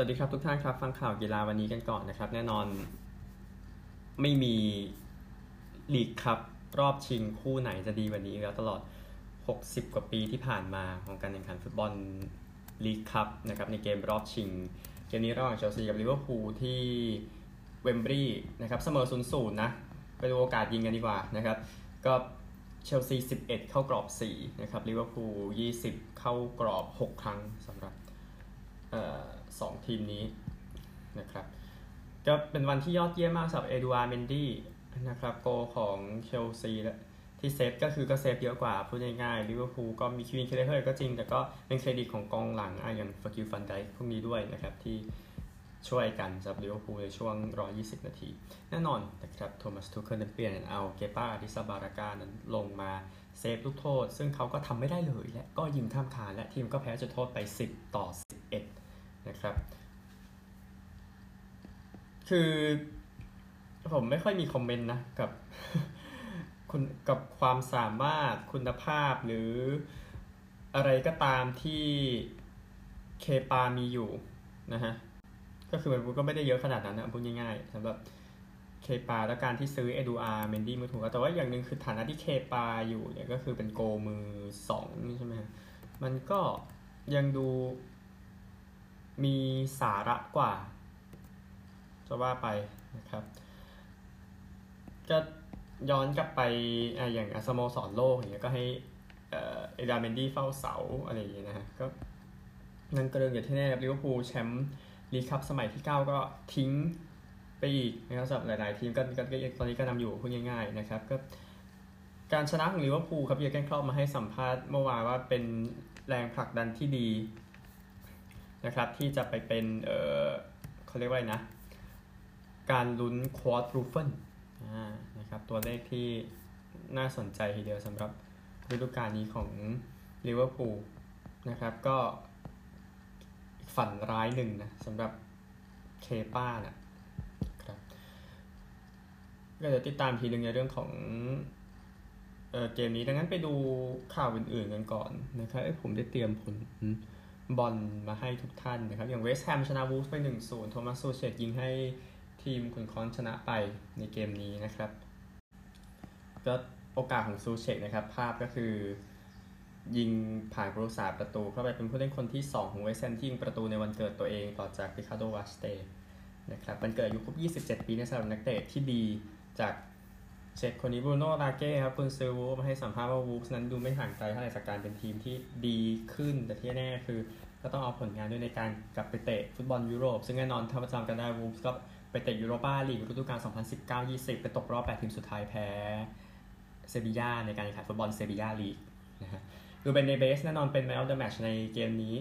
วัสดีครับทุกท่านครับ ฟังข่าวกีฬาวันนี้กันก่อนนะครับ แน่นอนไม่มีลีกครับ รอบชิงคู่ไหนจะดีวันนี้แล้วตลอด 60 กว่าปีที่ผ่านมาของการแข่งขันฟุตบอลลีกคัพนะครับในเกมรอบชิง เกมนี้ระหว่างเชลซีกับลิเวอร์พูลที่เวมบลีย์นะครับเสมอศูนย์นะ ไปดูโอกาสยิงกันดีกว่านะครับ ก็เชลซี 11 เข้ากรอบ 4 นะครับลิเวอร์พูล 20 เข้ากรอบ 6 ครั้งสำหรับสอ งทีมนี้นะครับก็เป็นวันที่ยอดเยี่ยมมากสำหรับเอดูอาร์เมนดี้นะครับโกล์ของเชลซีที่เซฟก็คือก็เซฟเยอะกว่า พูดง่ายๆลิเวอร์พูลก็มีควีวีนเคลเลเฮอร์ก็จริง แต่ก็เป็นเครดิตของกองหลังอย่างเฟอร์จิลฟานไดค์พวกนี้ด้วยนะครับที่ช่วยกันสำหรับลิเวอร์พูลในช่วง 120 นาที แน่นอนนะครับโทมัสทูเคิลเปลี่ยนเอาเกปาอาร์ริซาบาลาก้านั้นลงมาเซฟลูกโทษ ซึ่งเขาก็ทำไม่ได้เลยและก็ยิงท่ามคานและทีมก็แพ้จุดโทษไป 10 ต่อ11นะ ครับ คือผมไม่ค่อยมีคอมเมนต์นะกับคุณกับความสามารถคุณภาพหรืออะไรก็ตามที่เคปามีอยู่นะฮะ ก็คือมันก็ไม่ได้เยอะขนาดนั้นนะพูดง่ายๆสำหรับเคปาและการที่ซื้อเอดูอาร์เมนดี้มือถูกแต่ว่าอย่างหนึ่งคือฐานะที่เคปาอยู่เนี่ยก็คือเป็นโกล์มือสองใช่ไหมมันก็ยังดู มีสาระกว่า จะว่าไปนะครับ ก็ย้อนกลับไปอย่างสโมสรโลกอย่างเงี้ยก็ให้เอดูอาร์เมนดี้เฝ้าเสาอะไรอย่างเงี้ยนะฮะก็นั่นก็เรื่องอย่างที่แน่ลิเวอร์พูลแชมป์ลีคัพสมัยที่ 9 ก็ทิ้งไปอีกนะครับสำหรับหลายๆ ทีมก็ตอนนี้ก็นำอยู่พูดง่ายๆนะครับก็การชนะของลิเวอร์พูลครับเยอร์แกนคล็อปป์มาให้สัมภาษณ์เมื่อวานว่าเป็นแรงผลักดันที่ดี นะครับที่จะไปเป็นเออเขาเรียกว่านะ การลุ้น quadruple นะครับตัวเลขที่น่าสนใจทีเดียวสำหรับฤดูกาลนี้ของลิเวอร์พูลนะครับก็ฝันร้ายหนึ่งนะสำหรับเคป้านะครับก็เดี๋ยวติดตามทีหนึ่งในเรื่องของเเกมนี้ดังนั้นไปดูข่าวอื่นๆกันก่อนนะครับผมได้เตรียมผล บอลมาให้ทุกท่านนะครับ อย่างเวสต์แฮมชนะวูฟไป1-0โทมัสโซเชตยิงให้ทีมคุณคอนชนะไปในเกมนี้นะครับก็โอกาสของซูเชกนะครับ ภาพก็คือ ยิงผ่านกรุษาประตูเข้าไปเป็นผู้เล่นคนที่ 2 ของเวสแฮมที่ยิงประตูในวันเกิดตัวเองต่อจากริคาโดวาสเตนะครับมันเกิดอายุครบ 27 ปีในสำหรับนักเตะที่ดีจาก เช็คคนนี้บูโน่ลาเก้ครับคุณซือวูมาให้สัมภาษณ์ว่าวูฟนั้นดูไม่ห่างไกลเท่าไหร่จากการเป็นทีมที่ดีขึ้น แต่ที่แน่คือก็ต้องเอาผลงานด้วยในการกลับไปเตะฟุตบอลยุโรป ซึ่งแน่นอนถ้าประจำกันได้วูฟก็ไปเตะยูโรปาลีกฤดูกาล 2019-20 ไปตกรอบ 8 ทีมสุดท้ายแพ้เซบียาในการแข่งขันฟุตบอลเซบียาลีกนะฮะดูเป็นในเบสแน่นอนเป็นแมตช์เดอะแมชในเกมนี้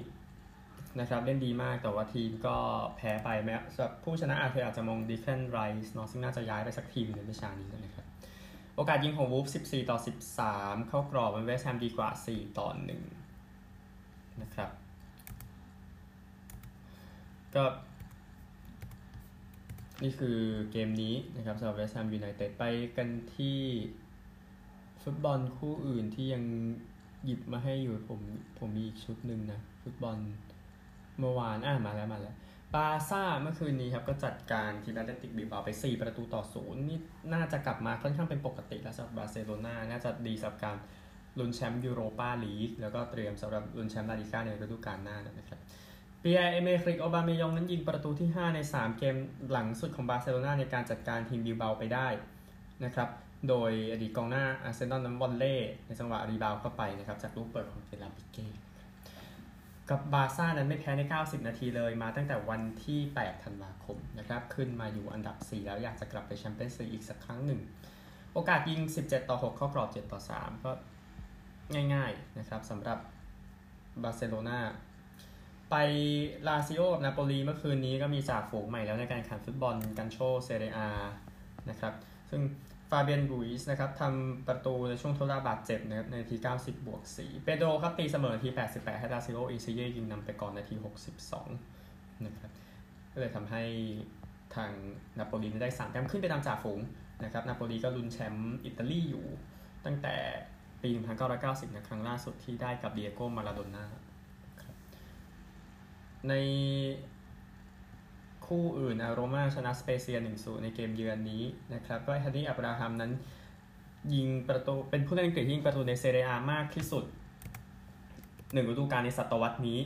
นะครับเล่นดีมากแต่ว่าทีมก็แพ้ไปแม้ผู้ชนะอาจจะอาจจะมองดีเฟนไรส์เนาะซึ่งน่าจะย้ายไปสักทีมในวิชานี้นะครับ โอกาสยิงของวูฟ14 ต่อ 13 เข้ากรอบมันเวสแฮมดีกว่า 4 ต่อ 1 นะครับ ก็นี่คือเกมนี้นะครับสำหรับเวสต์แฮมยูไนเต็ดไปกันที่ฟุตบอลคู่อื่นที่ยังหยิบมาให้อยู่ผมผมมีอีกชุดหนึ่งนะ ฟุตบอลเมื่อวานอะมาแล้วมาแล้ว บาร์ซ่าเมื่อคืนนี้ครับก็จัดการทีมแอตเลติกบิลเบาไป 4 ประตูต่อศูนย์นี่น่าจะกลับมาค่อนข้างเป็นปกติแล้วสำหรับบาร์เซโลนาน่าจะดีสำหรับการลุ้นแชมป์ยูโรปาลีกแล้วก็เตรียมสำหรับลุ้นแชมป์ลาลิก้าในฤดูกาลหน้านะครับปิแอร์เอเมอริคโอบาเมยองนั้นยิงประตูที่ 5 ใน 3 เกมหลังสุดของบาร์เซโลนาในการจัดการทีมบิลเบาไปได้นะครับโดยอดีตกองหน้าอาร์เซนอลนั้นวอลเลย์ในจังหวะ rebound เข้าไปนะครับจากลูกเปิดของเคราร์ดปิเก้ กับบาร์ซ่านั้นไม่แพ้ใน 90 นาทีเลยมาตั้งแต่วันที่ 8 ธันวาคมนะครับขึ้นมาอยู่อันดับ 4 แล้วอยากจะกลับไปแชมเปี้ยนส์ลีกอีกสักครั้งหนึ่ง โอกาสยิง 17 ต่อ 6 เข้ากรอบ 7 ต่อ 3 ก็ง่ายๆนะครับสำหรับบาร์เซโลนาไปลาซิโอกับนาโปลีเมื่อคืนนี้ก็มีจ่าฝูงใหม่แล้วในการแข่งฟุตบอลกัลโช่เซเรียอานะครับซึ่ง ฟาเบียนรุยซ์นะครับทำประตูในช่วงทดเวลาบาดเจ็บนะครับในที 90 บวก 4 เปโดรครับตีเสมอที 88 ให้ลาซิโออินซินเย่ยิงนำไปก่อนในที 62 นะครับก็เลยทำให้ทางนาโปลีได้3แต้มขึ้นไปนำจ่าฝูงนะครับนาโปลีก็ลุ้นแชมป์อิตาลีอยู่ ตั้งแต่ปี 1990 นะครั้งล่าสุดที่ได้กับเดียโกมาลาโดน่าใน คู่อื่นอาโรมาชนะสเปเซีย1-0ในเกมเยือนนี้นะครับก็แฮนนี่อับราฮัมนั้นยิงประตูเป็นผู้เล่นอังกฤษที่ยิงประตูในเซเรียมากที่สุดหนึ่งฤดูกาลในศตวรรษนี้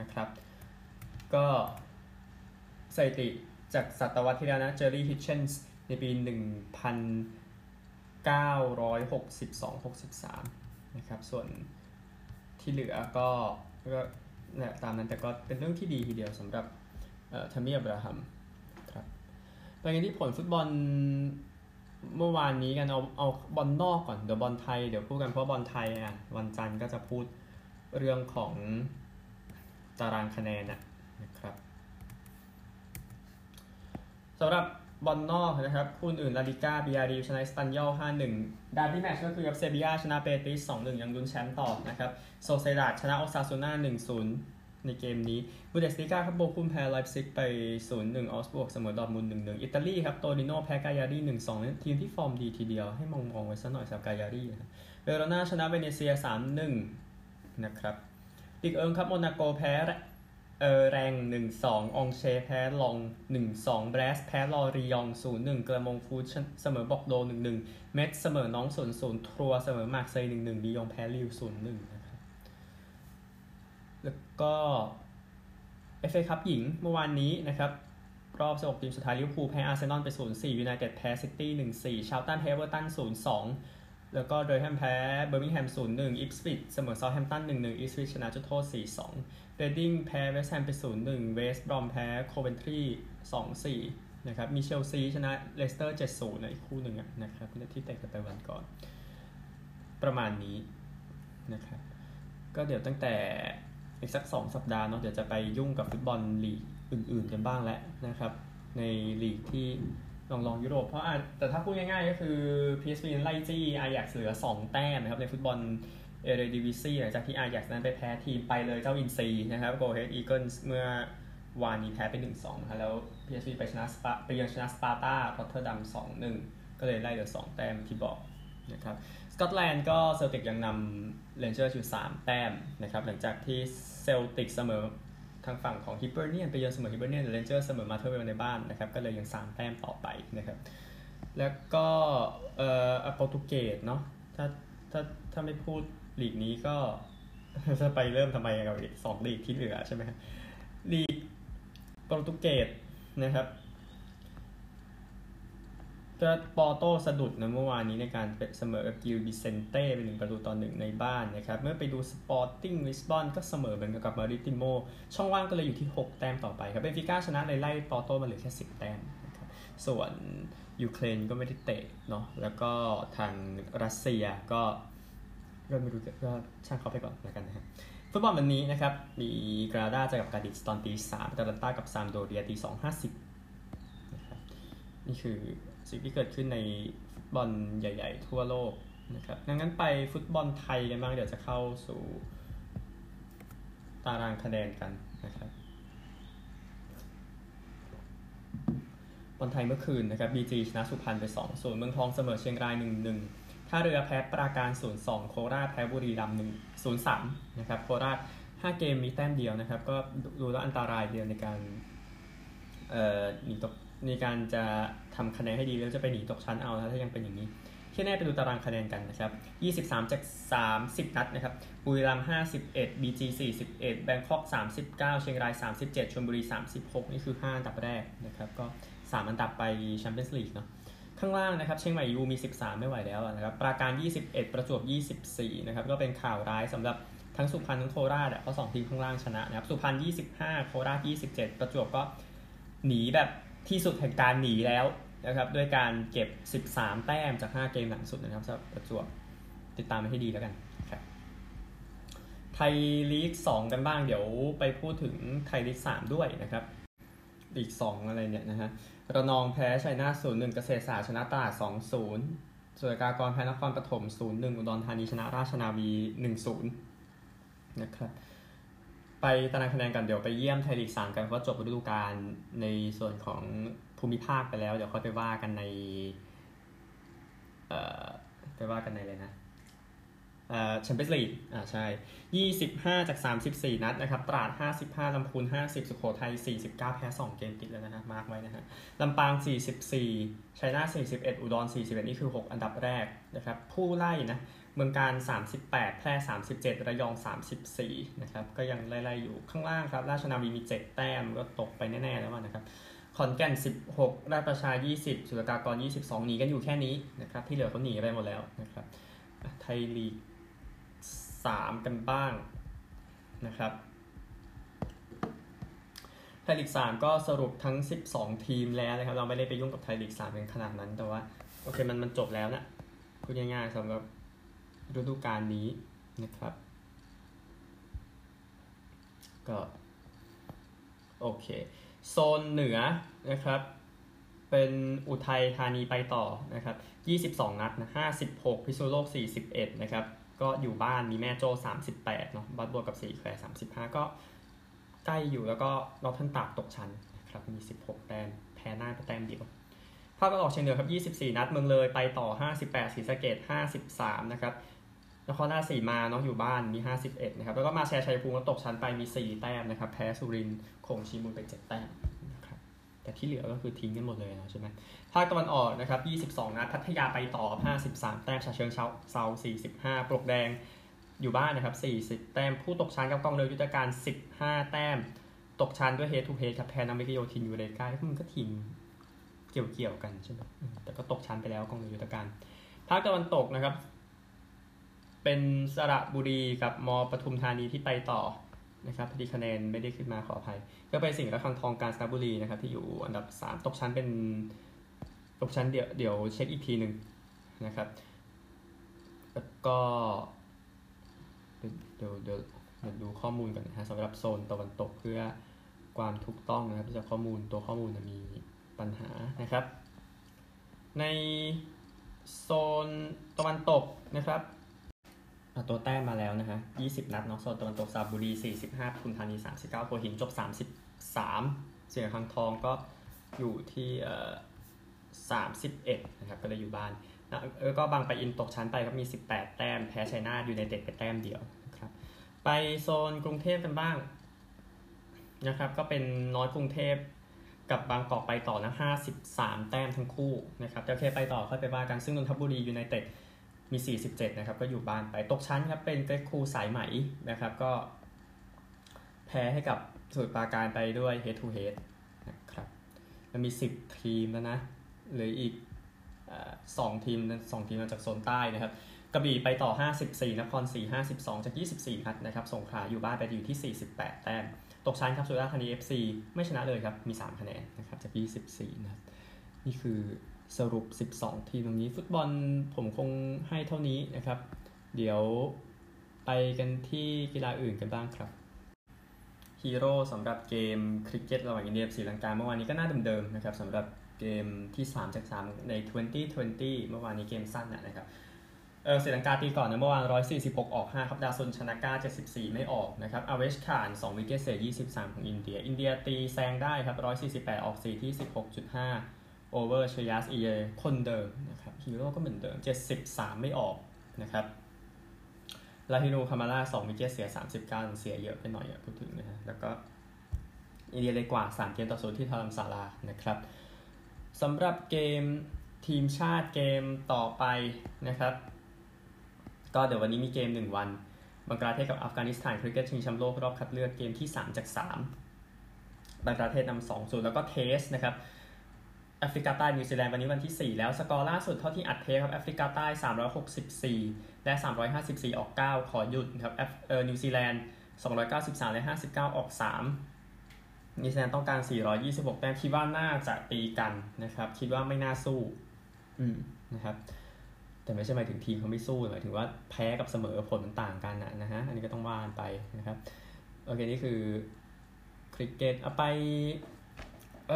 นะครับ ก็สถิติจากศตวรรษที่แล้วนะเจอร์รี่ฮิตเชนส์ในปี 1962-63 นะครับ ส่วนที่เหลือก็ก็ตามนั้นแต่ก็เป็นเรื่องที่ดีทีเดียวสำหรับ ทมีอับราฮัมครับไปกันที่ผลฟุตบอลเมื่อวานนี้กันเอาเอาบอลนอกก่อนเดี๋ยวบอลไทยเดี๋ยวพูดกันเพราะบอลไทยอะวันจันทร์ก็จะพูดเรื่องของตารางคะแนนนะครับสำหรับบอลนอกนะครับคู่อื่นลาลิก้าบียาร์เรอัลชนะเอสปันญอล5-1 derby match ก็คือกับเซบียาชนะเบติส2-1 ยังลุ้นแชมป์ต่อนะครับโซเซดาชนะโอซาซูน่า1-0 ในเกมนี้บุนเดสลีกาครับโบคุมแพ้ไลป์ซิกไป 0-1 เอาก์สบวร์กเสมอดอร์ทมุนด์1-1 อิตาลีครับ โตริโนแพ้กายารี่1-2 ทีมที่ฟอร์มดีทีเดียวให้มองมองไว้สักหน่อยสำหรับกายารี่นะเวโรนาชนะเวเนเซีย 3-1 นะครับลีกเอิงครับโมนาโกแพ้แรนส์ 1-2 อองเช่แพ้ล็องส์ 1-2 แบรสต์แพ้ลอริยองต์ 0-1 แกลร์มงต์ฟุตเสมอบอร์กโดซ์ 1-1 เม็ตซ์เสมอน็องต์ส0-0ทรัวส์เสมอมาร์กเซย1-1ลียงแพ้ลีลล์ 0-1 แล้วก็เอฟเอคัพหญิงเมื่อวานนี้นะครับ รอบ 16 ทีมสุดท้ายลิเวอร์พูลแพ้อาร์เซนอลไป 0-4ยูไนเต็ดแพ้ซิตี้ 1-4ชาร์ลตันแพ้เอฟเวอร์ตัน 0-2 แล้วก็เดอแรมแพ้เบอร์มิงแฮม 0-1 อิปสวิตเสมอเซาแธมป์ตัน 1-1 อิปสวิตชนะจุดโทษ 4-2 เรดดิ้งแพ้เวสต์แฮมไป 0-1 เวสต์บรอมแพ้โคเวนทรี 2-4 นะครับ มีเชลซีชนะเลสเตอร์ 7-0ในอีกคู่หนึ่งนะครับที่เตะกันไปวันก่อน ประมาณนี้นะครับก็เดี๋ยวตั้งแต่ อีกสัก 2 สัปดาห์เนาะเดี๋ยวจะไปยุ่งกับฟุตบอลลีกอื่น ๆ กันบ้างแล้วนะครับ ในลีกที่รองรองยุโรปเพราะแต่ถ้าพูดง่ายๆ ก็คือ PSV ไล่จี้อาแจ็กซ์เหลือ 2 แต้มนะครับในฟุตบอลเอเรดิวิซีหลังจากที่อาแจ็กซ์นั้นไปแพ้ทีมไปเลยเจ้าอินซีนะครับโกอะเฮดอีเกิลส์เมื่อวานนี้แพ้ไป1-2นะแล้ว PSV ไปชนะสปาไปยังชนะสปาร์ตารอตเทอร์ดัม2-1 ก็เลยไล่เหลือ 2 แต้มที่บอกนะครับสกอตแลนด์ก็เซลติกยังนำเรนเจอร์สอยู่3แต้มนะครับหลังจากที่ เซลติกเสมอทางฝั่งของฮิเบอร์เนียนไปเยือนเสมอฮิเบอร์เนียนเรนเจอร์สเสมอมาเธอร์เวลล์ในบ้านนะครับก็เลยยังสามแต้มต่อไปนะครับแล้วก็เอ่อโปรตุเกสเนาะถ้าถ้าถ้าไม่พูดลีกนี้ก็จะไปเริ่มทำไมกับสองลีกที่เหลือใช่ไหมลีกโปรตุเกสนะครับ ก็ปอร์โต้สะดุดนะเมื่อวานนี้ในการเสมอกับกิลบิเซนเต้เป็นหนึ่งประตูต่อหนึ่งในบ้านนะครับ เมื่อไปดูสปอร์ติ้งลิสบอนก็เสมอเหมือนกับมาริติโม ช่องว่างก็เลยอยู่ที่ 6 แต้มต่อไปครับเบนฟิก้าชนะเลยไล่ปอโต้มาเหลือแค่ 10 แต้มนะครับส่วนยูเครนก็ไม่ได้เตะเนาะแล้วก็ทางรัสเซียก็ก็ไม่รู้ก็ช่างเขาไปก่อนแล้วกันนะครับฟุตบอลวันนี้นะครับมีกรานาดาเจอกับกาดิสตอนตีสามอตาลันต้ากับซามพ์โดเรียตีสองห้าสิบนะครับนี่คือ สิ่งที่เกิดขึ้นในฟุตบอลใหญ่ ๆ ทั่วโลกนะครับดังนั้นไปฟุตบอลไทยกันบ้างเดี๋ยวจะเข้าสู่ตารางคะแนนกันนะครับบอลไทยเมื่อคืนนะครับ BG ชนะสุพรรณไป2 0เมืองทองเสมอเชียงราย 1-1 ท่าเรือแพ้ปราการ 0-2 โคราชแพ้บุรีรัมย์0-3 นะครับ โคราช 5 เกมมีแต้มเดียวนะครับ ก็ดูแล้วอันตรายเดียวในการเอ่อหนีตก ในการจะทำคะแนนให้ดีแล้วจะไปหนีตกชั้นเอาถ้ายังเป็นอย่างนี้ ที่แน่ไปดูตารางคะแนนกันนะครับ 23 จาก 30 นัดนะครับ บุรีรัมย์ 51 BG 41 แบงคอก 39 เชียงราย 37ชลบุรี 36 นี่คือ 5 อันดับแรกนะครับ ก็ 3 อันดับไปแชมเปี้ยนส์ลีกเนาะข้างล่างนะครับเชียงใหม่ยูมี 13 ไม่ไหวแล้วนะครับปราการ 21 ประจวบ 24 นะครับก็เป็นข่าวร้ายสำหรับทั้งสุพรรณทั้งโคราชอะเพราะ2ทีมข้างล่างชนะนะครับสุพรรณ25 โคราช 27 ประจวบก็หนีแบบ ที่สุดแห่งการหนีแล้วนะครับด้วยการเก็บ 13 แต้มจาก 5 เกมหลังสุดนะครับสำหรับประจวบติดตามไปให้ดีแล้วกันครับไทยลีก 2 กันบ้างเดี๋ยวไปพูดถึงไทยลีก 3 ด้วยนะครับลีก 2 อะไรเนี่ยนะฮะระนองแพ้ชัยนาท0 1เกษตรศาสตร์ชนะตราด2 0สุรกากรแพ้นครปฐม0 1อุดรธานีชนะราชนาวี1 0นะครับ ไปตารางคะแนนกันเดี๋ยวไปเยี่ยมไทยลีกสามกันเพราะจบฤดูกาลในส่วนของภูมิภาคไปแล้ว เดี๋ยวค่อยไปว่ากันใน เอ่อไปว่ากันในเลยนะอ่าแชมเปี้ยนส์ลีกอ่าใช่ 25 จาก 34 นัดนะครับ ตราด 55 ลำพูน 50 สุโขทัย 49 แพ้ 2 เกมติดแล้วนะฮะมาร์กไว้นะฮะลำปาง 44ชัยนาท41 อุดร 41 นี่คือ 6 อันดับแรกนะครับ ผู้ไล่นะ เมืองการ 38 แพร่ 37 ระยอง 34 นะครับ ก็ยังไล่ๆอยู่ข้างล่างครับ ราชนาวีมี 7 แต้มก็ตกไปแน่ๆแล้วนะครับขอนแก่น 16 ราชประชา 20 สุรกากร 22 หนีกันอยู่แค่นี้นะครับ ที่เหลือเขาหนีไปหมดแล้วนะครับ ไทยลีก 3 กันบ้างนะครับ ไทยลีก 3 ก็สรุปทั้ง 12 ทีมแล้วนะครับ เราไม่ได้ไปยุ่งกับไทยลีก 3 เป็นขนาดนั้น แต่ว่า โอเค มันมันจบแล้วนะพูดง่ายๆสำหรับ ฤดูกาลนี้นะครับ ก็โอเค โซนเหนือนะครับ เป็นอุทัยธานีไปต่อนะครับ 22 นัดนะ56 พิษณุโลก 41 นะครับ ก็อยู่บ้านมีแม่โจ้ 38 เนาะบัตบวกกับ4แควร์35 ก็ใกล้อยู่แล้วก็เราท่านตากตกชั้นนะครับ มี 16 แต้มแพ้หน้าไปแต้มเดียวภาคตะวันออกเฉียงเหนือครับ 24 นัดเมืองเลยไปต่อ 58ศรีสะเกด53 นะครับ นครราชสีมาเนาะอยู่บ้านมี 51 นะครับ แล้วก็มาแชร์ชัยภูมิก็ตกชั้นไปมี 4 แต้มนะครับ แพ้สุรินทร์คงชีมูลไป 7 แต้มนะครับ แต่ที่เหลือก็คือทิ้งกันหมดเลยนะใช่ไหมภาคตะวันออกนะครับ 22 นัด พัทยาไปต่อ 53 แต้มชาเชิงเซาเซา45 ปลวกแดงอยู่บ้านนะครับ 40 แต้ม ผู้ตกชั้นกับกองเรือยุทธการ 15 แต้ม ตกชั้นด้วยเฮดทูเฮดครับแพ้นามิกโยทินอยู่เลยใกล้มันก็ทีมเกี่ยวเกี่ยวกันใช่ไหมแต่ก็ตกชั้นไปแล้วกองเรือยุทธการ ภาคตะวันตกนะครับ เป็นสระบุรีกับมปทุมธานีที่ไปต่อนะครับพอดีคะแนนไม่ได้ขึ้นมาขออภัย ก็ไปสิ่งห์ระคังทองการสระบุรีนะครับที่อยู่อันดับ 3 ตกชั้นเป็นตกชั้นเดี๋ยวเดี๋ยวเช็คอีกทีหนึ่งนะครับแล้วก็เดี๋ยวเดี๋ยวเดี๋ยวดูข้อมูลกันนะฮะสำหรับโซนตะวันตกเพื่อความถูกต้องนะครับจากข้อมูลตัวข้อมูลมีปัญหานะครับ ในโซนตะวันตกนะครับ ตัวแต้มมาแล้วนะฮะ20นัดเนาะโซนตะวันตกสระบุรี45ปทุมธานี39หัวหินจบ33เสียงคังทองก็อยู่ที่เอ่อ31นะครับก็เลยอยู่บ้านแล้วก็บางไปอินตกชั้นไปก็มี18แต้มแพ้ชัยนาทอยู่ในเด็ดไปแต้มเดียวนะครับไปโซนกรุงเทพกันบ้างนะครับก็เป็นน้อยกรุงเทพกับบางกอกไปต่อนะ53 แต้มทั้งคู่นะครับจะโอเคไปต่อค่อยไปว่ากันซึ่งนนทบุรียูไนเต็ด มี 47 นะครับ ก็อยู่บ้านไปตกชั้นครับ เป็นเกรคูสายไหมนะครับ ก็แพ้ให้กับสุดปราการไปด้วย head to head นะครับมันมี 10 ทีมแล้วนะหรืออีกสองทีมสองทีมมาจากโซนใต้นะครับกระบี่ไปต่อ 54 นครศรี52 จาก 24นัดนะครับสงขลาอยู่บ้านไปอยู่ที่ 48 แต้ม ตกชั้นครับสุราษฎร์ธานี FC ไม่ชนะเลยครับ มี 3 คะแนนนะครับจาก 24นะครับนี่คือ สรุป 12 ทีมตรงนี้ ฟุตบอลผมคงให้เท่านี้นะครับ เดี๋ยวไปกันที่กีฬาอื่นกันบ้างครับฮีโร่สำหรับเกมคริกเก็ตระหว่างอินเดียกับศรีลังกาเมื่อวานนี้ก็น่าเดิมๆนะครับสำหรับเกมที่ 3 จาก 3 ใน 2020 เมื่อวานนี้เกมสั้นนะครับเออศรีลังกาตีก่อนนะเมื่อวาน 146 ออก 5 ครับ ดาซุนชนะก้า 74 ไม่ออกนะครับอเวชขาน 2 วิกเกตเสีย 23 ของอินเดีย อินเดียตีแซงได้ครับ 148 ออก 4 ที่ 16.5 โอเวอร์ชยัสเอคนเดิมนะครับฮีโร่ก็เหมือนเดิม 73 ไม่ออกนะครับลาฮิโนคามาร่า2วิกเกตเสีย 39 เสียเยอะไปหน่อยอะพูดถึงนะฮะแล้วก็อินเดียเลยกว่า 3 เกมต่อศูนย์ที่ทารัมซาลานะครับสำหรับเกมทีมชาติเกมต่อไปนะครับ ก็เดี๋ยววันนี้มีเกม 1 วันบังกลาเทศกับอัฟกานิสถานคริกเก็ตชิงแชมป์โลกรอบคัดเลือกเกมที่ 3 จาก 3บังกลาเทศนำ2ศูนย์แล้วก็ test นะครับ แอฟริกาใต้นิวซีแลนด์วันนี้วันที่ 4 แล้วสกอร์ล่าสุดเท่าที่อัดเทปครับแอฟริกาใต้ 364 และ 354 ออก 9 ขอหยุดครับเออนิวซีแลนด์ 293 และ 59 ออก 3 นิวซีแลนด์ต้องการ 426 แต้มคิดว่าน่าจะตีกันนะครับ คิดว่าไม่น่าสู้อืมนะครับแต่ไม่ใช่หมายถึงทีมเขาไม่สู้หมายถึงว่าแพ้กับเสมอผลมันต่างกันนะฮะอันนี้ก็ต้องว่านไปนะครับ โอเค นี่คือคริกเก็ตเอาไป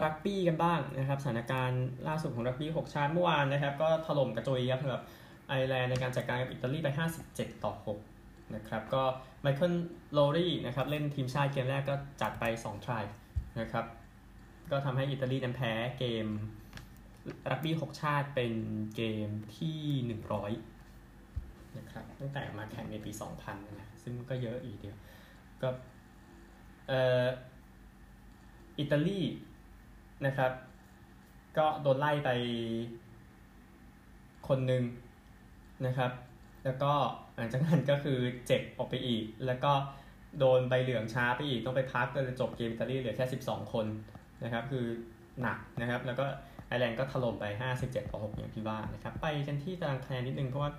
รักบี้กันบ้างนะครับสถานการณ์ล่าสุดของรักบี้ 6 ชาติเมื่อวานนะครับ ก็ถล่มกระจุยครับสำหรับไอร์แลนด์ในการจัดการกับอิตาลีไป 57 ต่อ 6 นะครับ ก็ไมเคิลโลว์รี่นะครับเล่นทีมชาติเกมแรกก็จัดไป 2 try นะครับ ก็ทำให้อิตาลีนั้นแพ้เกมรักบี้ 6 ชาติเป็นเกมที่ 100 นะครับตั้งแต่มาแข่งในปี 2000 นะซึ่งก็เยอะอีกเดียวก็เอ่ออิตาลี นะครับ ก็โดนไล่ไปคนหนึ่งนะครับ แล้วก็หลังจากนั้นก็คือเจ็บออกไปอีก แล้วก็โดนใบเหลืองช้าไปอีก ต้องไปพักก็เลยจบเกมอิตาลีเหลือแค่ 12 คนนะครับ คือหนักนะครับ แล้วก็ไอร์แลนด์ก็ถล่มไป 57ต่อ6อย่างที่ว่านะครับ ไปกันที่ตารางคะแนนนิดนึงเพราะว่า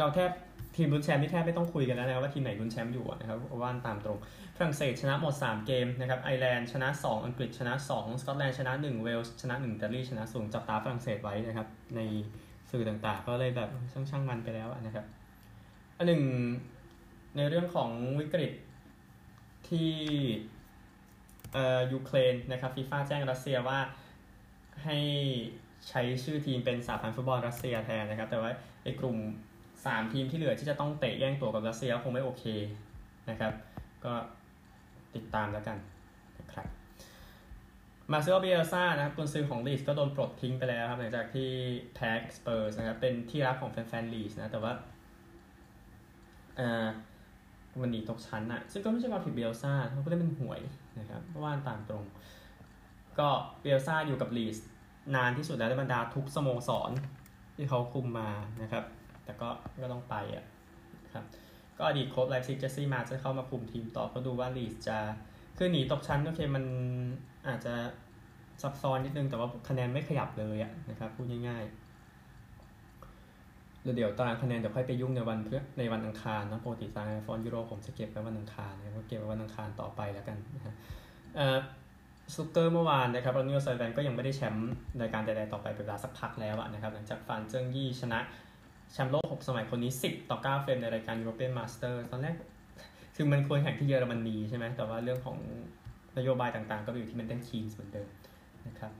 เราแทบ ทีมลุ้นแชมป์ที่แทบไม่ต้องคุยกันแล้วนะว่าทีมไหนลุ้นแชมป์อยู่นะครับว่าตามตรง ฝรั่งเศสชนะหมด 3 เกมนะครับไอร์แลนด์ชนะ 2 อังกฤษชนะ 2 สกอตแลนด์ชนะ 1 เวลส์ชนะ1อิตาลีชนะศูนย์จับตาฝรั่งเศสไว้นะครับในสื่อต่างๆ ก็เลยแบบช่างช่างมันไปแล้วนะครับอันหนึ่งในเรื่องของวิกฤตที่เอ่อยูเครนนะครับฟีฟ่าแจ้งรัสเซียว่าให้ใช้ชื่อทีมเป็นสาพันธ์ฟุตบอลรัสเซียแทนนะครับ แต่ว่าไอ้กลุ่ม 3 ทีมที่เหลือที่จะต้องเตะแย่งตัวกับรัสเซียคงไม่โอเคนะครับ ก็ติดตามแล้วกันนะครับมาซิโอเบียซ่านะครับกุนซือของลีสก็โดนปลดทิ้งไปแล้วครับหลังจากที่แท็กสเปอร์สนะครับเป็นที่รักของแฟนๆลีสนะแต่ว่าเอ่อมันหนีตกชั้นอะซึ่งก็ไม่ใช่ความผิดเบลซ่าเขาก็ได้เป็นหวยนะครับเพราะว่าตามตรง ก็เบลซ่าอยู่กับลีดส์นานที่สุดแล้วในบรรดาทุกสโมสรที่เขาคุมมานะครับ แต่ก็ก็ต้องไปอะครับก็อดีตโค้ชไลป์ซิกเจสซี่มาร์ชจะเข้ามาคุมทีมต่อก็ดูว่าลีดส์จะคือหนีตกชั้นโอเคมันอาจจะซับซ้อนนิดนึงแต่ว่าคะแนนไม่ขยับเลยอะนะครับพูดง่ายๆเดี๋ยวตารางคะแนนเดี๋ยวค่อยไปยุ่งในวันเพื่อในวันอังคารนะปกติตารางฟอนยูโรผมจะเก็บไว้วันอังคารนะครับก็เก็บไว้วันอังคารต่อไปแล้วกันนะฮะเอ่อสนุกเกอร์เมื่อวานนะครับรอนนี่โอซุลลิแวนก็ยังไม่ได้แชมป์ในการใดๆต่อไปเป็นเวลาสักพักแล้วอะนะครับหลังจากฟานเจิ้งยี่ชนะ แชมป์โลก 6 สมัยคนนี้ 10 ต่อ 9 เฟรมในรายการ European Masters ตอนแรก คือมันควรแข่งที่เยอรมนีใช่ไหม แต่ว่าเรื่องของนโยบายต่างๆ ก็ไปอยู่ที่มิลตันคีนส์เหมือนเดิมนะครับ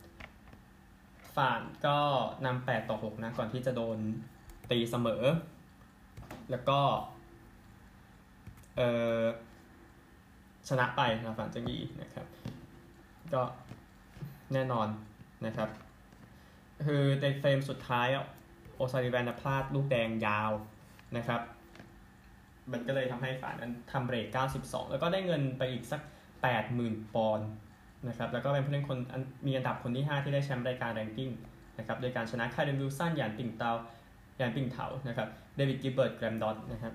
ฝานก็นำ8ต่อ 6 นะ ก่อนที่จะโดนตีเสมอ แล้วก็ เออชนะไปนะฝานจังยีนะครับ ก็แน่นอนนะครับ คือในเฟรมสุดท้าย โอซาริแวนพลาดลูกแดงยาวนะครับ มันก็เลยทำให้ฝานั้นทำเบรก 92 แล้วก็ได้เงินไปอีกสัก 80,000 ปอนด์นะครับแล้วก็เป็นผู้เล่นคนมีอันดับคนที่ 5 ที่ได้แชมป์รายการ ranking นะครับโดยการชนะคาร์เดนวิลสันเหยียนปิงเตาเหยียนปิงเถานะครับเดวิดกิลเบิร์ตแกรมดอตต์นะครับ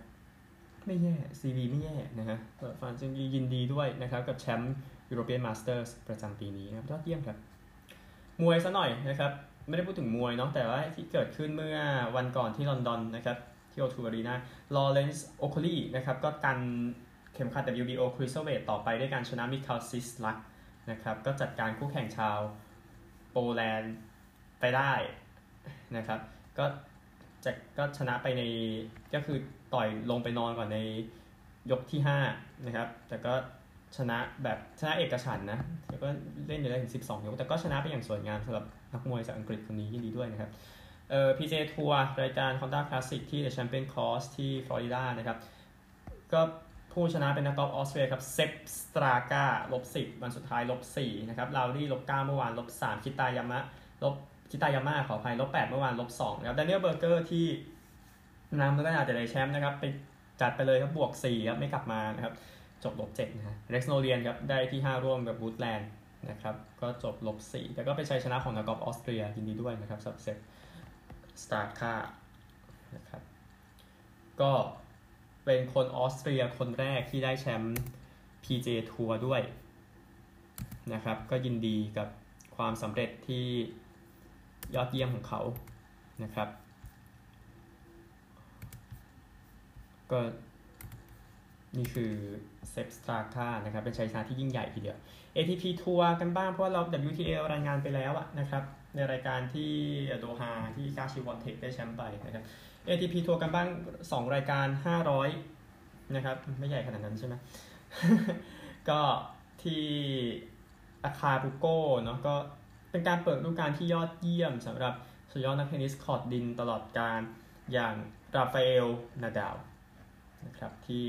ไม่แย่ CV ไม่แย่นะฮะฟานเจิ้งยี่ยินดีด้วยนะครับกับแชมป์ยูโรเปียนมาสเตอร์สประจำปีนี้นะครับยอดเยี่ยมครับ มวยซะหน่อยนะครับ ไม่ได้พูดถึงมวยเนาะแต่ว่าที่เกิดขึ้นเมื่อวันก่อนที่ลอนดอนนะครับที่โอทูอารีนาลอเรนซ์โอคลีนะครับก็กันเข็มขัด WBO Cruiserweight ต่อไปด้วยการชนะมิคาลซิสลักนะครับก็จัดการคู่แข่งชาวโปแลนด์ไปได้นะครับก็จะก็ชนะไปในก็คือต่อยลงไปนอนก่อนในยกที่ 5 นะครับ แต่ก็ชนะแบบชนะเอกฉันท์นะแล้วก็เล่นอยู่ได้ถึง 12 ยก แต่ก็ชนะไปอย่างสวยงามสำหรับ นักมวยจากอังกฤษคนนี้ยินดีด้วยนะครับเอ่อ PJ ทัวร์รายการ Honda Classic ที่ The Champion Course ที่ฟลอริดานะครับก็ผู้ชนะเป็นนักกอล์ฟออสเตรียครับเซปสตราก้าลบ10วันสุดท้ายลบ4นะครับโลว์รี่ลบ9เมื่อวานลบ3คิตายามะลบคิตายาม่าขออภัยลบ8เมื่อวานลบ2นะครับแดเนียลเบอร์เกอร์ที่นำแล้วก็อาจจะได้แชมป์นะครับไปจัดไปเลยครับบวก4ครับไม่กลับมานะครับจบลบ7นะฮะเร็กซ์โนเลียนครับได้ที่5ร่วมกับบูธแลนด์ นะครับก็จบลบ4แต่ก็เป็นชัยชนะของนักกอล์ฟออสเตรียยินดีด้วยนะครับสับเซตสตาร์ค่านะครับก็เป็นคนออสเตรียคนแรกที่ได้แชมป์ PJ ทัวร์ด้วยนะครับก็ยินดีกับความสำเร็จที่ยอดเยี่ยมของเขานะครับก็ นี่คือเซปป์สตราก้านะครับ เป็นชัยชนะที่ยิ่งใหญ่ทีเดียว ATP ทัวร์กันบ้างเพราะว่าเรา WTA รายงานไปแล้วอะนะครับ ในรายการที่โดฮาที่กาชิวอนเทคได้แชมป์ไปนะครับ ATP ทัวร์กันบ้าง 2 รายการ 500 นะครับ ไม่ใหญ่ขนาดนั้นใช่ไหมก็ที่อาคาปุลโก้เนาะก็เป็นการเปิดฤดูกาลที่ยอดเยี่ยมสำหรับสุดยอดนักเทนนิสคอร์ตดินตลอดกาลอย่างราฟาเอลนาดาลนะครับที่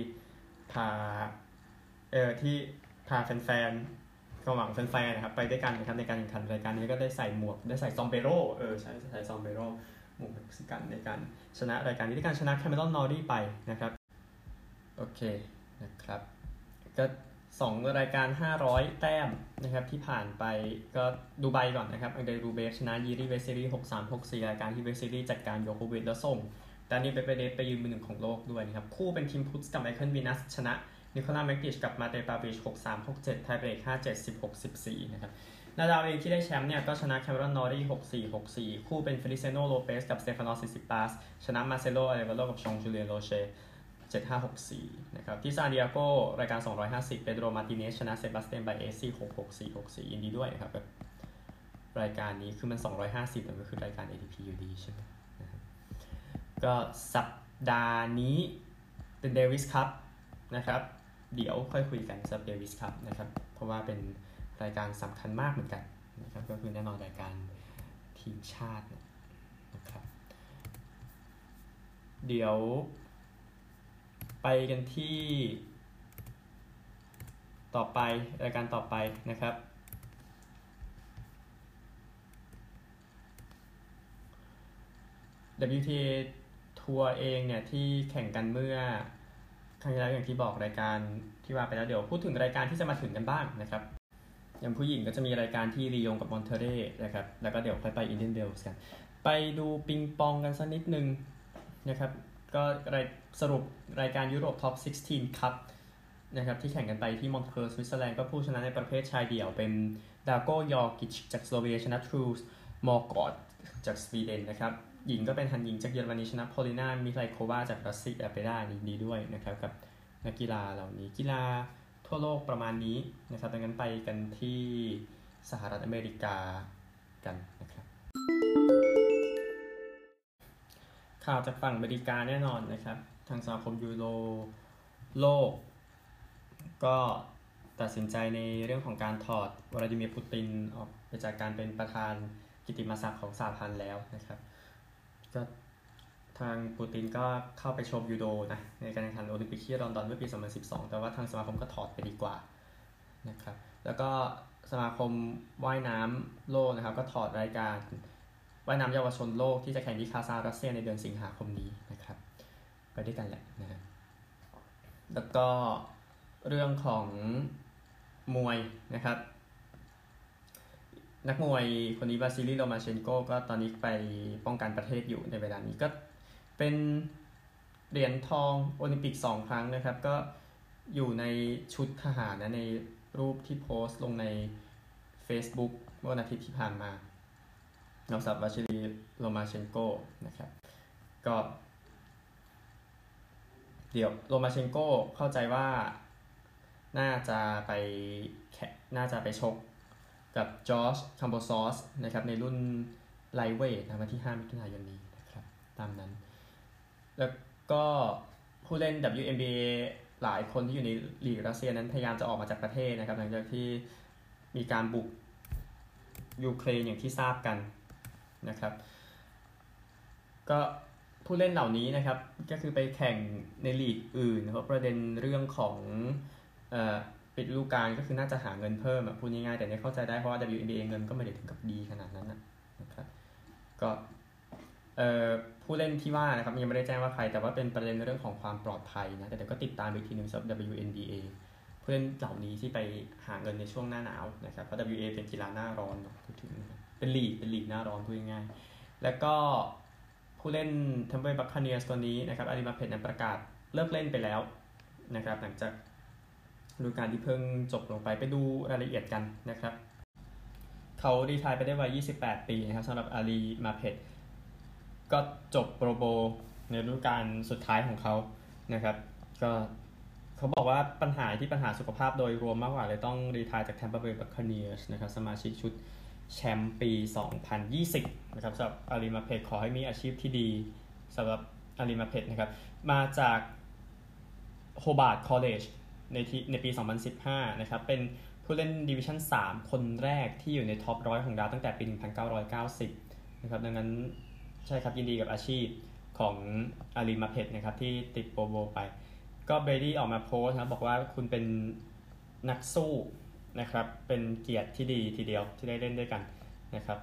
พาเออที่พาแฟนๆก็หวังแฟนๆนะครับไปด้วยกันนะครับในการแข่งขันรายการนี้ก็ได้ใส่หมวกได้ใส่ซอมเบโรเออใช่ใส่ซอมเบโรหมวกเม็กซิกันในการชนะรายการนี้ด้วยการชนะแคเมรอนนอร์รี่ไปนะครับโอเคนะครับก็สองรายการ 500 แต้มนะครับที่ผ่านไปก็ดูไบก่อนนะครับอังเดรรูเบลฟชนะยีรีเวเซลี63 64รายการที่เวสซิรีจัดการโยโควิดแล้วส่ง ดานิเปเปเดไปยืนมือหนึ่งของโลกด้วยนะครับ คู่เป็นทีมพุทธกับไมเคิลวินัสชนะนิโคลาแมกติชกับมาเตปาวิช63 67 ไทเบรก57 16 14 นะครับ นาดาวเองที่ได้แชมป์เนี่ยก็ชนะแคมรอนนอรี่64 64 คู่เป็นเฟลิเซโนโลเปสกับสเตฟานอสซิซิปาส ชนะมาเซโลอาเลวาโลกับชองจูเลียโรเช7564 นะครับ ที่ซานดิเอโกรายการ 250 เปโดรมาติเนสชนะเซบาสเตียนไบเอซี่66464 ยินดีด้วยนะครับแบบรายการนี้คือมัน 250มันก็คือรายการ ATP อยู่ดีใช่ไหม ก็สัปดาห์นี้เป็นเดวิสคัพนะครับ เดี๋ยวค่อยคุยกันสัปเดวิสคัพนะครับ เพราะว่าเป็นรายการสำคัญมากเหมือนกันนะครับ ก็คือแน่นอนรายการทีมชาตินะครับ เดี๋ยวไปกันที่ต่อไปรายการต่อไปนะครับ WTA ทัวร์เองเนี่ยที่แข่งกันเมื่อครั้งที่แล้วอย่างที่บอกรายการที่ว่าไปแล้วเดี๋ยวพูดถึงรายการที่จะมาถึงกันบ้างนะครับ อย่างผู้หญิงก็จะมีรายการที่รียงกับมอนเทเร่นะครับแล้วก็เดี๋ยวค่อยไปอินเดียนเดลส์กันไปดูปิงปองกันสักนิดนึงนะครับก็สรุปรายการยุโรปท็อป 16 ครับนะครับที่แข่งกันไปที่มองเทรอซ์สวิตเซอร์แลนด์ก็ผู้ชนะในประเภทชายเดี่ยวเป็นดาร์โกยอร์กิชจากสโลวีเนียชนะทรูลส์มอเรการ์ดจากสวีเดนนะครับ หญิงก็เป็นฮันหญิงจากเยอรมนีชนะโพลินามิไคโลวาจากรัสเซียไปได้ดีด้วยนะครับกับนักกีฬาเหล่านี้กีฬาทั่วโลกประมาณนี้นะครับดังนั้นไปกันที่สหรัฐอเมริกากันนะครับข่าวจากฝั่งอเมริกาแน่นอนนะครับ ทางสมาคมยูโรโลก ก็ตัดสินใจในเรื่องของการถอดวลาดิเมียร์ปูตินออกไปจากการเป็นประธานกิติมศักดิ์ของสหพันธ์แล้วนะครับ ก็ทางปูตินก็เข้าไปชมยูโดนะในการแข่งขันโอลิมปิกที่ลอนดอนเมื่อปี 2012 แต่ว่าทางสมาคมก็ถอดไปดีกว่านะครับแล้วก็สมาคมว่ายน้ำโลกนะครับ ก็ถอดรายการว่ายน้ำเยาวชนโลกที่จะแข่งที่คาซานรัสเซียในเดือนสิงหาคมนี้นะครับไปด้วยกันแหละนะฮะแล้วก็เรื่องของมวยนะครับ นักมวยคนนี้วาซิลีโลมาเชนโกก็ตอนนี้ไปป้องกันประเทศอยู่ในเวลานี้ก็เป็นเหรียญทองโอลิมปิกสองครั้งนะครับ ก็อยู่ในชุดทหารนะในรูปที่โพสต์ลงใน Facebook เมื่อวันอาทิตย์ที่ผ่านมานอกจากวาซิลีโลมาเชนโกนะครับ ก็เดี๋ยวโลมาเชนโกเข้าใจว่าน่าจะไปแน่าจะไปชก กับจอร์จคัมโบซอสนะครับในรุ่น lightweight นะวันที่5มิถุนายนนี้นะครับตามนั้น แล้วก็ผู้เล่น WNBA หลายคนที่อยู่ในลีกรัสเซียนั้นพยายามจะออกมาจากประเทศนะครับ หลังจากที่มีการบุกยูเครนอย่างที่ทราบกันนะครับ ก็ผู้เล่นเหล่านี้นะครับก็คือไปแข่งในลีกอื่นเพราะประเด็นเรื่องของ ปิดฤดูกาลก็คือน่าจะหาเงินเพิ่มอะพูดง่ายๆแต่เนี่ยเข้าใจได้เพราะว่า WNBA เงินก็ไม่ได้ถึงกับดีขนาดนั้นนะครับก็เอ่อผู้เล่นที่ว่านะครับยังไม่ได้แจ้งว่าใคร แต่ว่าเป็นประเด็นเรื่องของความปลอดภัยนะแต่เดี๋ยวก็ติดตามอีกทีหนึ่งสำหรับ WNBA ผู้เล่นเหล่านี้ที่ไปหาเงินในช่วงหน้าหนาวนะครับเพราะ WA เป็นกีฬาหน้าร้อนพูดถึงเป็นลีกเป็นลีกหน้าร้อนพูดง่ายๆแล้วก็ผู้เล่นทัมเบอร์บัคคาเนียสตัวนี้นะครับอาริมาเพนประกาศเลิกเล่นไปแล้วนะครับหลังจาก ฤดูกาลที่เพิ่งจบลงไปไปดูรายละเอียดกันนะครับ เขาดีทายไปได้วัย 28 ปีนะครับสำหรับอาลีมาเพดก็จบโปรโบในฤดูกาลสุดท้ายของเขานะครับ ก็เขาบอกว่าปัญหาที่ปัญหาสุขภาพโดยรวมมากกว่าเลยต้องรีทายจาก Tampa Bay Buccaneers นะครับสมาชิกชุดแชมป์ปี 2020 นะครับสำหรับอาลีมาเพดขอให้มีอาชีพที่ดีสำหรับอาลีมาเพดนะครับ มาจากHobart College ในที่ในปี 2015 นะครับ เป็นผู้เล่นดิวิชั่น 3 คนแรกที่อยู่ในท็อปร้อยของดาวตั้งแต่ปี 1990 นะครับ ดังนั้นใช่ครับยินดีกับอาชีพของอาลีมาเพตนะครับที่ติด Pro Bowl ไป ก็เบรดี้ออกมาโพสนะบอกว่าคุณเป็นนักสู้นะครับเป็นเกียรติที่ดีทีเดียวที่ได้เล่นด้วยกันนะครับ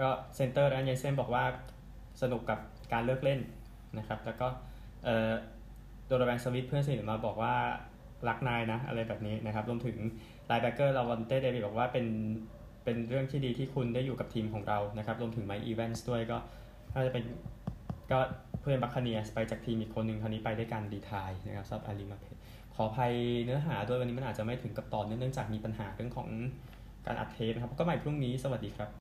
ก็ center ไรอันเจนเซนบอกว่าสนุกกับการเลิกเล่นนะครับแล้วก็เอ่อโดโนแวนสมิธเพื่อนสนิทมาบอกว่า รักนายนะ อะไรแบบนี้นะครับรวมถึง linebacker ลาวันเต้เดวิดบอกว่าเป็นเป็นเรื่องที่ดีที่คุณได้อยู่กับทีมของเรานะครับรวมถึงไมค์อีแวนส์ด้วยก็น่าจะเป็นก็เพื่อนบัคคาเนียร์สไปจากทีมอีกคนหนึ่งคราวนี้ไปด้วยการดีทายนะครับสำหรับอาลีมาเพขออภัยเนื้อหาด้วยวันนี้มันอาจจะไม่ถึงกับตอนเนื่องจากมีปัญหาเรื่องของการอัดเทปนะครับก็ใหม่พรุ่งนี้สวัสดีครับ